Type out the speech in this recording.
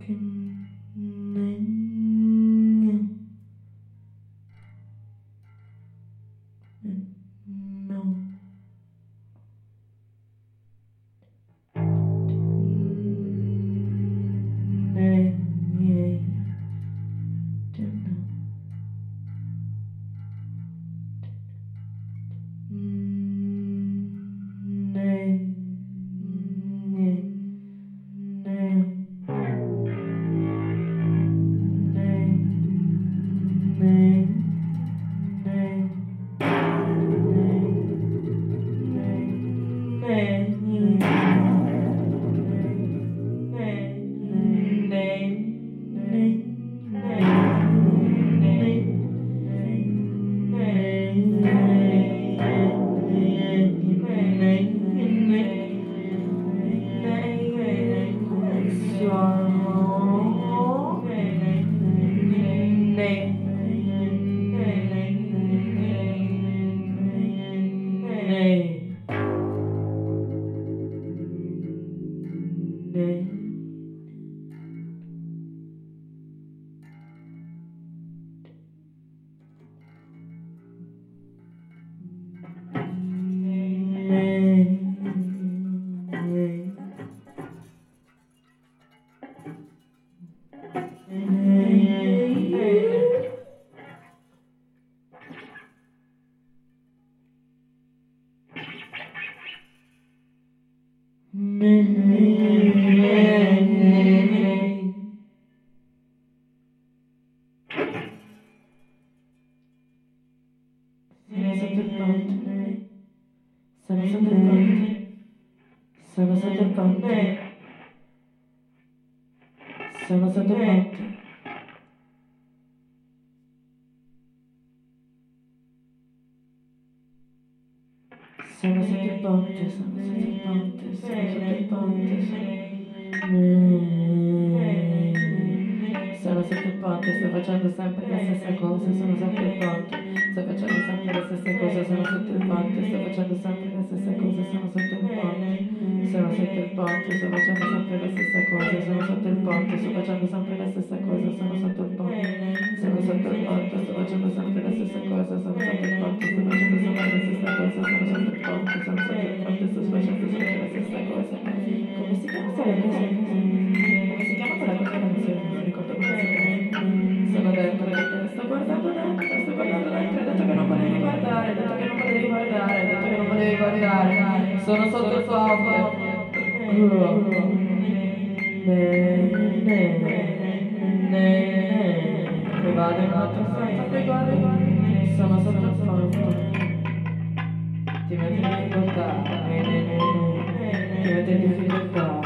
can nay nay nay nay nay il ponte. Sono ponte. Sono sotto il ponte. Sono sotto il ponte. Sono sotto il ponte, sono sotto il ponte, sono sotto il ponte. Sono sotto il ponte. Eh, eh, pronta, eh, sto facendo sempre la stessa cosa, sono sempre il pronta, sto facendo sempre la stessa cosa, sono sotto il ponte, sto facendo sempre la stessa cosa, sono sotto il ponte, sono sotto il ponte, sto facendo sempre la stessa cosa, sono sotto il ponte, sto facendo sempre la stessa cosa, sono sotto il ponte, sono sotto il ponte, sto facendo sempre la stessa cosa, sono sotto il ponte, sto facendo sempre la stessa cosa, sono sotto il ponte, sono sotto il ponte, sto facendo sempre la stessa cosa. Come si chiama? guardare, detto che non potevi guardare, detto che non potevi guardare. Sono sotto il tuo occhio. E vado in alto fronte, guarda, guarda. Sono sotto il tuo occhio. Ti metti in difficoltà, ti metti in difficoltà.